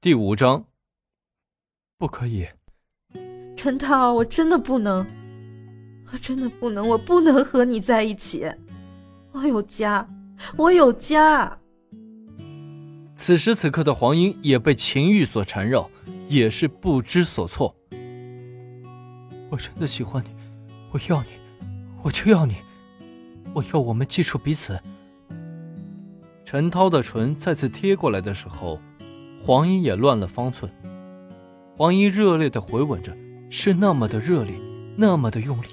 第五章。不可以，陈涛，我真的不能，我真的不能，我不能和你在一起。我有家，我有家。此时此刻的黄英也被情欲所缠绕，也是不知所措。我真的喜欢你，我要你，我就要你，我要我们记住彼此。陈涛的唇再次贴过来的时候，黄英也乱了方寸。黄英热烈的回吻着，是那么的热烈，那么的用力，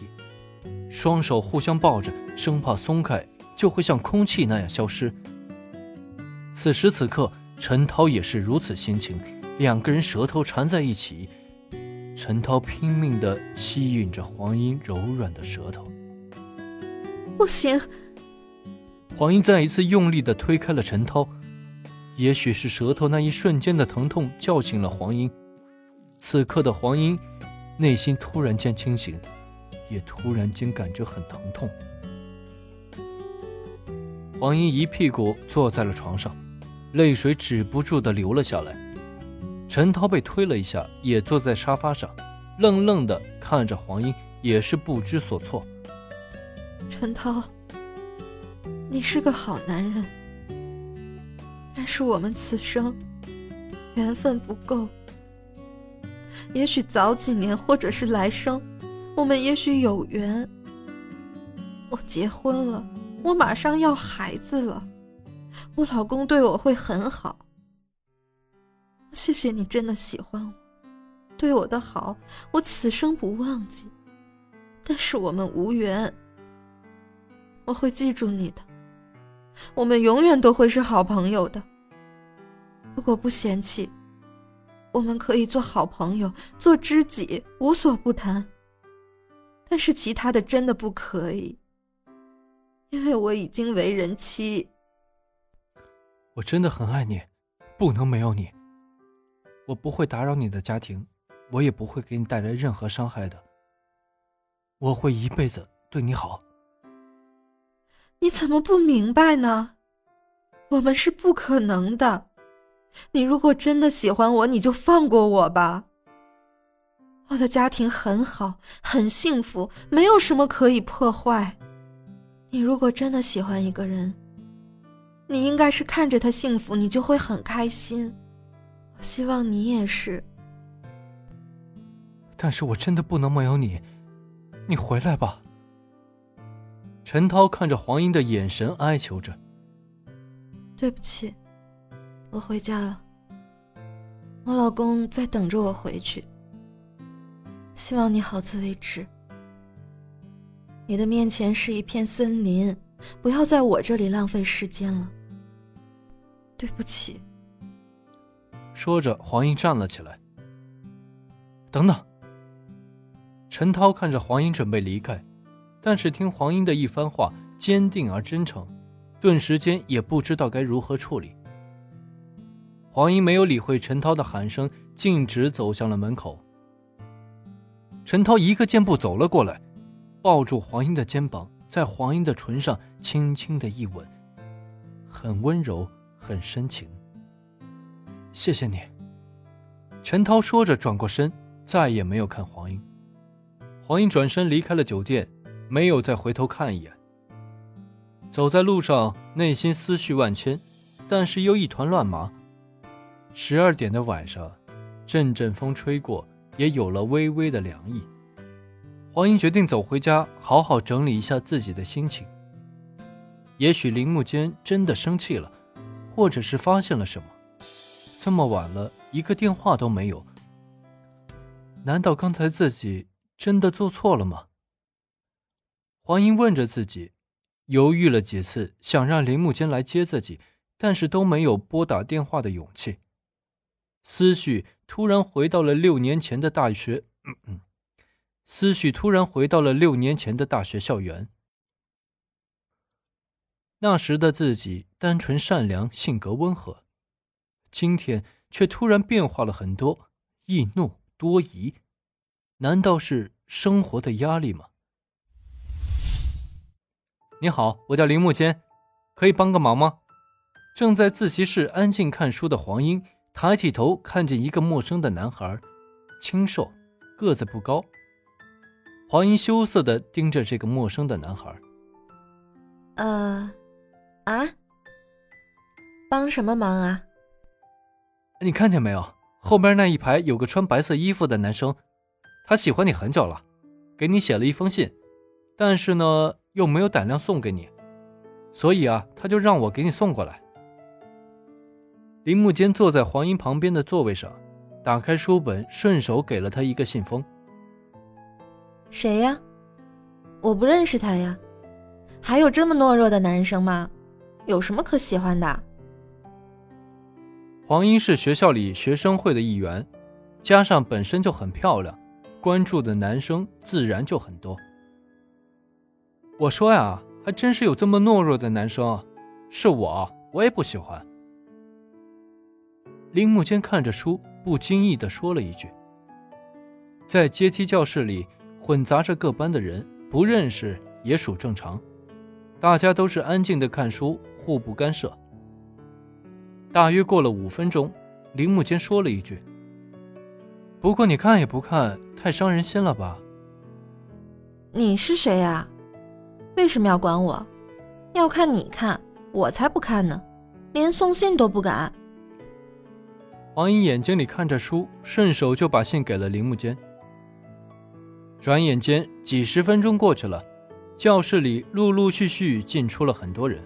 双手互相抱着，生怕松开就会像空气那样消失。此时此刻，陈涛也是如此心情，两个人舌头缠在一起，陈涛拼命的吸吮着黄英柔软的舌头。不行！黄英再一次用力的推开了陈涛，也许是舌头那一瞬间的疼痛叫醒了黄英。此刻的黄英，内心突然间清醒，也突然间感觉很疼痛。黄英一屁股坐在了床上，泪水止不住的流了下来。陈涛被推了一下，也坐在沙发上，愣愣的看着黄英，也是不知所措。陈涛，你是个好男人，但是我们此生缘分不够。也许早几年，或者是来生，我们也许有缘。我结婚了，我马上要孩子了，我老公对我会很好。谢谢你真的喜欢我，对我的好，我此生不忘记。但是我们无缘，我会记住你的，我们永远都会是好朋友的。如果不嫌弃。我们可以做好朋友，做知己，无所不谈。但是其他的真的不可以，因为我已经为人妻。我真的很爱你，不能没有你。我不会打扰你的家庭，我也不会给你带来任何伤害的。我会一辈子对你好。你怎么不明白呢？我们是不可能的。你如果真的喜欢我，你就放过我吧。我的家庭很好，很幸福，没有什么可以破坏。你如果真的喜欢一个人，你应该是看着他幸福，你就会很开心。我希望你也是。但是我真的不能没有你，你回来吧。陈涛看着黄英的眼神哀求着。对不起。我回家了，我老公在等着我回去。希望你好自为之。你的面前是一片森林，不要在我这里浪费时间了。对不起。说着，黄英站了起来。等等。陈涛看着黄英准备离开，但是听黄英的一番话坚定而真诚，顿时间也不知道该如何处理。黄英没有理会陈涛的喊声，径直走向了门口。陈涛一个箭步走了过来，抱住黄英的肩膀，在黄英的唇上轻轻的一吻，很温柔，很深情。谢谢你，陈涛说着，转过身，再也没有看黄英。黄英转身离开了酒店，没有再回头看一眼。走在路上，内心思绪万千，但是又一团乱麻。十二点的晚上，阵阵风吹过，也有了微微的凉意。黄英决定走回家，好好整理一下自己的心情。也许林木间真的生气了，或者是发现了什么。这么晚了，一个电话都没有。难道刚才自己真的做错了吗？黄英问着自己，犹豫了几次，想让林木间来接自己，但是都没有拨打电话的勇气。思绪突然回到了六年前的大学，思绪突然回到了六年前的大学校园。那时的自己单纯善良，性格温和，今天却突然变化了很多，易怒多疑。难道是生活的压力吗？你好，我叫林木间，可以帮个忙吗？正在自习室安静看书的黄英。抬起头看见一个陌生的男孩，清瘦，个子不高。黄英羞涩的盯着这个陌生的男孩。呃，啊，帮什么忙啊？你看见没有？后边那一排有个穿白色衣服的男生，他喜欢你很久了，给你写了一封信，但是呢又没有胆量送给你，所以啊，他就让我给你送过来。林木间坐在黄英旁边的座位上，打开书本，顺手给了他一个信封。谁呀？我不认识他呀。还有这么懦弱的男生吗？有什么可喜欢的？黄英是学校里学生会的一员，加上本身就很漂亮，关注的男生自然就很多。我说呀，还真是有这么懦弱的男生，是我，我也不喜欢。林木间看着书，不经意地说了一句：“在阶梯教室里混杂着各班的人，不认识也属正常。大家都是安静的看书，互不干涉。”大约过了五分钟，林木间说了一句：“不过你看也不看，太伤人心了吧？”“你是谁呀？为什么要管我？要看你看，我才不看呢，连送信都不敢。”黄英眼睛里看着书，顺手就把信给了林木间。转眼间几十分钟过去了，教室里陆陆续续进出了很多人。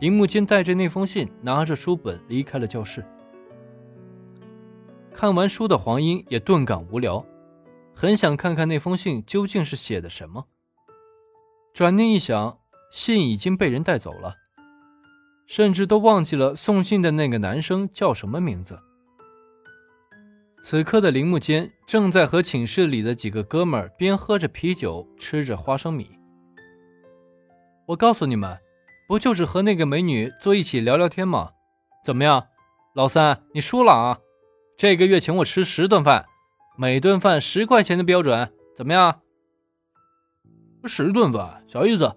林木间带着那封信，拿着书本离开了教室。看完书的黄英也顿感无聊，很想看看那封信究竟是写的什么。转念一想，信已经被人带走了。甚至都忘记了送信的那个男生叫什么名字。此刻的铃木间正在和寝室里的几个哥们儿边喝着啤酒，吃着花生米。我告诉你们，不就是和那个美女坐一起聊聊天吗？怎么样，老三，你输了啊！这个月请我吃十顿饭，每顿饭十块钱的标准，怎么样？十顿饭，小意思。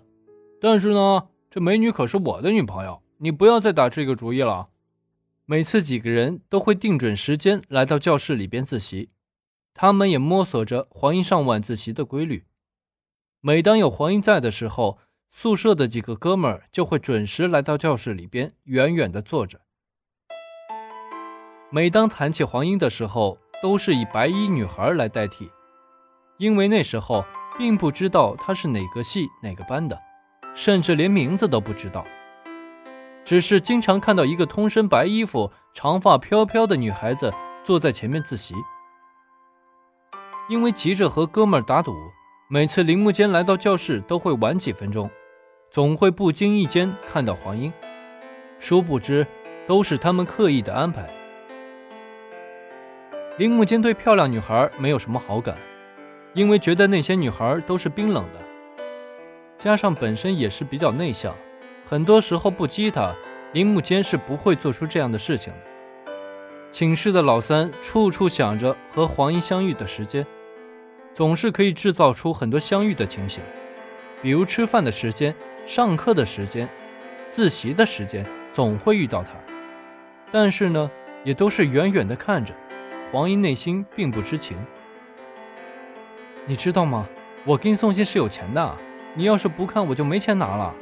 但是呢，这美女可是我的女朋友。你不要再打这个主意了。每次几个人都会定准时间来到教室里边自习，他们也摸索着黄英上晚自习的规律。每当有黄英在的时候，宿舍的几个哥们儿就会准时来到教室里边，远远的坐着。每当谈起黄英的时候，都是以白衣女孩来代替，因为那时候并不知道她是哪个系哪个班的，甚至连名字都不知道。只是经常看到一个通身白衣服、长发飘飘的女孩子坐在前面自习。因为急着和哥们儿打赌，每次铃木间来到教室都会晚几分钟，总会不经意间看到黄英。殊不知，都是他们刻意的安排。铃木间对漂亮女孩没有什么好感，因为觉得那些女孩都是冰冷的，加上本身也是比较内向。很多时候不激他，铃木间是不会做出这样的事情的。寝室的老三处处想着和黄英相遇的时间，总是可以制造出很多相遇的情形，比如吃饭的时间、上课的时间、自习的时间，总会遇到他。但是呢，也都是远远的看着，黄英内心并不知情。你知道吗？我给你送信是有钱的，你要是不看，我就没钱拿了。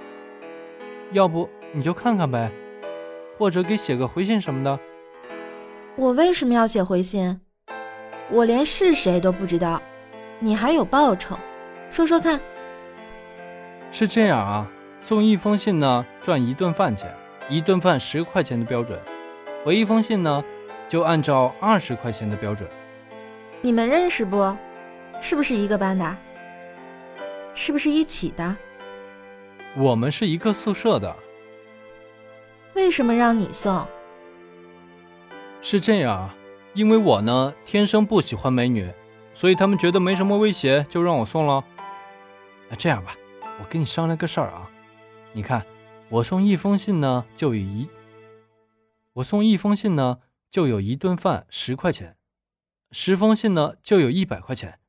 要不你就看看呗，或者给写个回信什么的。我为什么要写回信？我连是谁都不知道，你还有报酬？说说看。是这样啊，送一封信呢赚一顿饭钱，一顿饭十块钱的标准，回一封信呢就按照二十块钱的标准。你们认识不？是不是一个班的？是不是一起的？我们是一个宿舍的。为什么让你送？是这样，因为我呢天生不喜欢美女，所以他们觉得没什么威胁，就让我送了。那这样吧，我跟你商量个事儿啊。你看，我送一封信呢，就有一；我送一封信呢，就有一顿饭十块钱；十封信呢，就有一百块钱。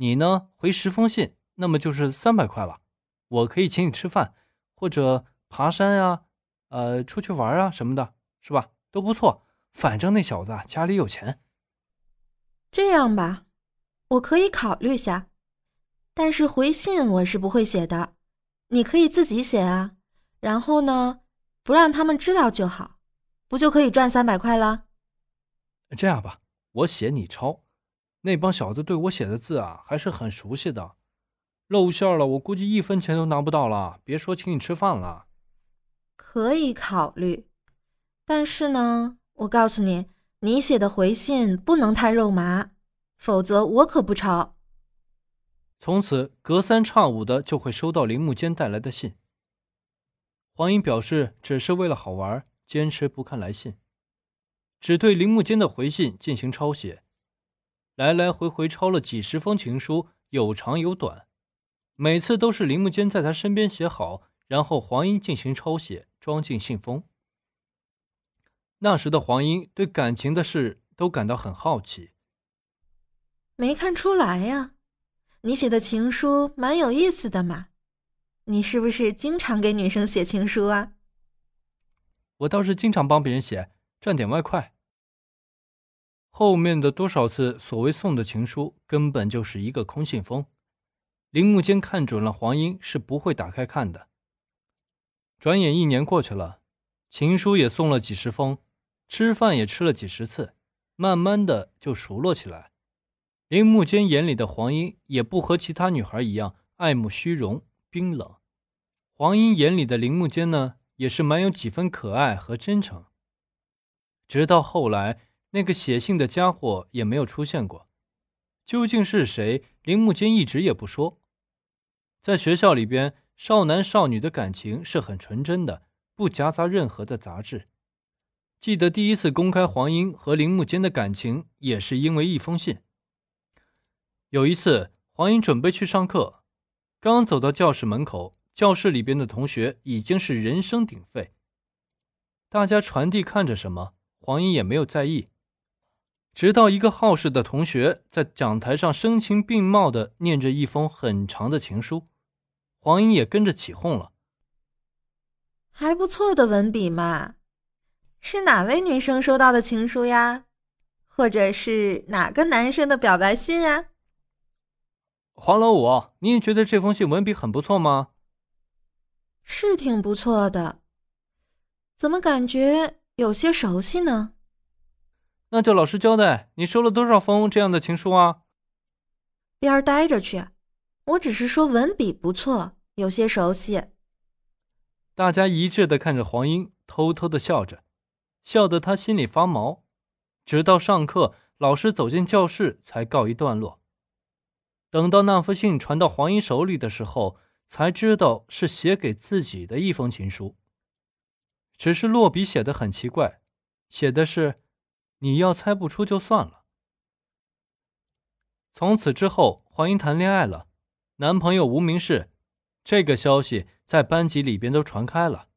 你呢回十封信，那么就是三百块了。我可以请你吃饭，或者爬山呀，呃，出去玩啊什么的，是吧？都不错。反正那小子家里有钱。这样吧，我可以考虑下，但是回信我是不会写的，你可以自己写啊。然后呢，不让他们知道就好，不就可以赚三百块了？这样吧，我写你抄。那帮小子对我写的字啊，还是很熟悉的。露馅了，我估计一分钱都拿不到了，别说请你吃饭了。可以考虑，但是呢，我告诉你，你写的回信不能太肉麻，否则我可不抄。从此隔三差五的就会收到铃木间带来的信。黄英表示只是为了好玩，坚持不看来信，只对铃木间的回信进行抄写。来来回回抄了几十封情书，有长有短，每次都是林木坚在他身边写好，然后黄英进行抄写，装进信封。那时的黄英对感情的事都感到很好奇。没看出来呀，你写的情书蛮有意思的嘛，你是不是经常给女生写情书啊？我倒是经常帮别人写，赚点外快。后面的多少次所谓送的情书，根本就是一个空信封。铃木坚看准了黄英是不会打开看的。转眼一年过去了，情书也送了几十封，吃饭也吃了几十次，慢慢的就熟络起来。铃木坚眼里的黄英也不和其他女孩一样爱慕虚荣、冰冷。黄英眼里的铃木坚呢，也是蛮有几分可爱和真诚。直到后来。那个写信的家伙也没有出现过，究竟是谁？铃木坚一直也不说。在学校里边，少男少女的感情是很纯真的，不夹杂任何的杂质。记得第一次公开黄英和铃木坚的感情，也是因为一封信。有一次，黄英准备去上课，刚走到教室门口，教室里边的同学已经是人声鼎沸，大家传递看着什么，黄英也没有在意。直到一个好事的同学在讲台上声情并茂的念着一封很长的情书，黄英也跟着起哄了。还不错的文笔嘛，是哪位女生收到的情书呀？或者是哪个男生的表白信啊？黄老五，你也觉得这封信文笔很不错吗？是挺不错的，怎么感觉有些熟悉呢？那就老实交代，你收了多少封这样的情书啊？边儿待着去！我只是说文笔不错，有些熟悉。大家一致的看着黄英，偷偷的笑着，笑得他心里发毛。直到上课，老师走进教室，才告一段落。等到那封信传到黄英手里的时候，才知道是写给自己的一封情书。只是落笔写的很奇怪，写的是。你要猜不出就算了。从此之后，黄英谈恋爱了，男朋友无名氏，这个消息在班级里边都传开了。